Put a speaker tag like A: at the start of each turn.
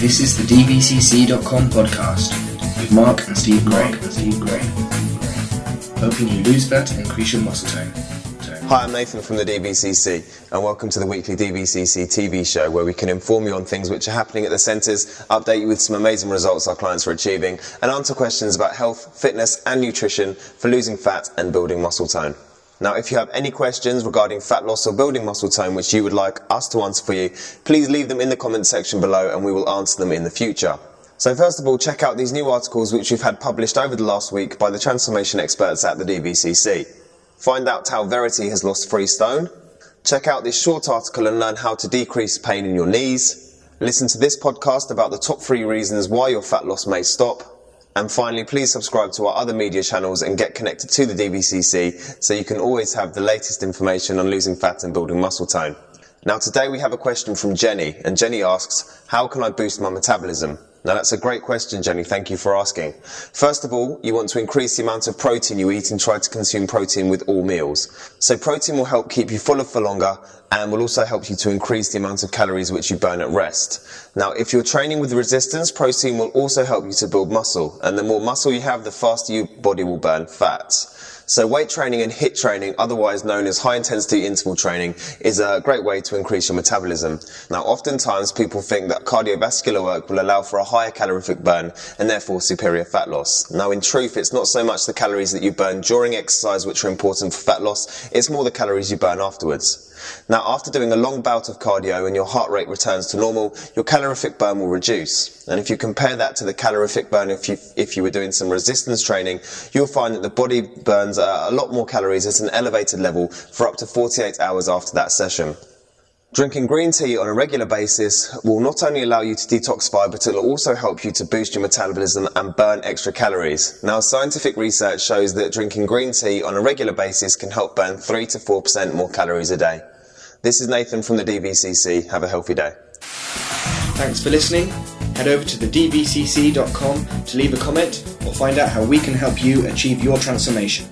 A: This is the DVCC.com podcast with Mark and Steve Gray. Steve Gray. Helping you lose fat and increase your muscle tone.
B: Hi, I'm Nathan from the DVCC, and welcome to the weekly DVCC TV show where we can inform you on things which are happening at the centres, update you with some amazing results our clients are achieving, and answer questions about health, fitness, and nutrition for losing fat and building muscle tone. Now, if you have any questions regarding fat loss or building muscle tone which you would like us to answer for you, please leave them in the comment section below and we will answer them in the future. So first of all, check out these new articles which we've had published over the last week by the transformation experts at the DVCC. Find out how Verity has lost three stone. Check out this short article and learn how to decrease pain in your knees. Listen to this podcast about the top three reasons why your fat loss may stop. And finally, please subscribe to our other media channels and get connected to the DVCC so you can always have the latest information on losing fat and building muscle tone. Now today we have a question from Jenny and Jenny asks, how can I boost my metabolism? Now that's a great question, Jenny. Thank you for asking. First of all, you want to increase the amount of protein you eat and try to consume protein with all meals. So protein will help keep you fuller for longer and will also help you to increase the amount of calories which you burn at rest. Now, if you're training with resistance, protein will also help you to build muscle. And the more muscle you have, the faster your body will burn fat. So weight training and HIIT training, otherwise known as high intensity interval training, is a great way to increase your metabolism. Now, oftentimes people think that cardiovascular work will allow for a higher calorific burn and therefore superior fat loss. Now, in truth, it's not so much the calories that you burn during exercise which are important for fat loss, it's more the calories you burn afterwards. Now, after doing a long bout of cardio and your heart rate returns to normal, your calorific burn will reduce. And if you compare that to the calorific burn if you, if you were doing some resistance training, you'll find that the body burns a lot more calories at an elevated level for up to 48 hours after that session. Drinking green tea on a regular basis will not only allow you to detoxify, but it will also help you to boost your metabolism and burn extra calories. Now, scientific research shows that drinking green tea on a regular basis can help burn 3 to 4% more calories a day. This is Nathan from the DVCC. Have a healthy day.
A: Thanks for listening. Head over to the dvcc.com to leave a comment or find out how we can help you achieve your transformation.